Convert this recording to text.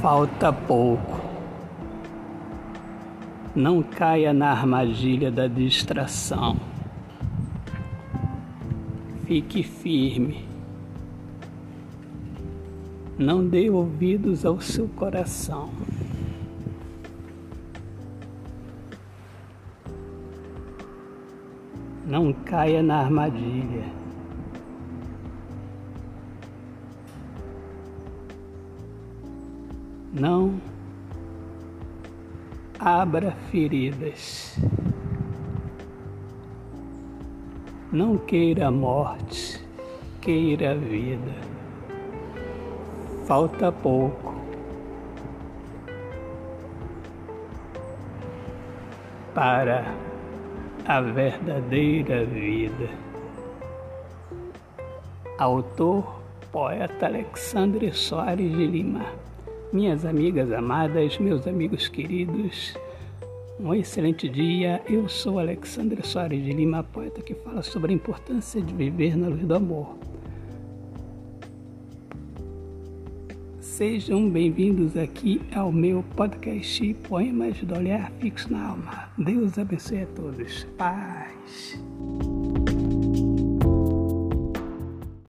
Falta pouco. Não caia na armadilha da distração. Fique firme. Não dê ouvidos ao seu coração. Não caia na armadilha. Não abra feridas. Não queira morte, queira vida. Falta pouco. Para a verdadeira vida. Autor, poeta Alexandre Soares de Lima. Minhas amigas amadas, meus amigos queridos, um excelente dia. Eu sou Alexandre Soares de Lima, poeta que fala sobre a importância de viver na luz do amor. Sejam bem-vindos aqui ao meu podcast Poemas do Olhar Fixo na Alma. Deus abençoe a todos. Paz.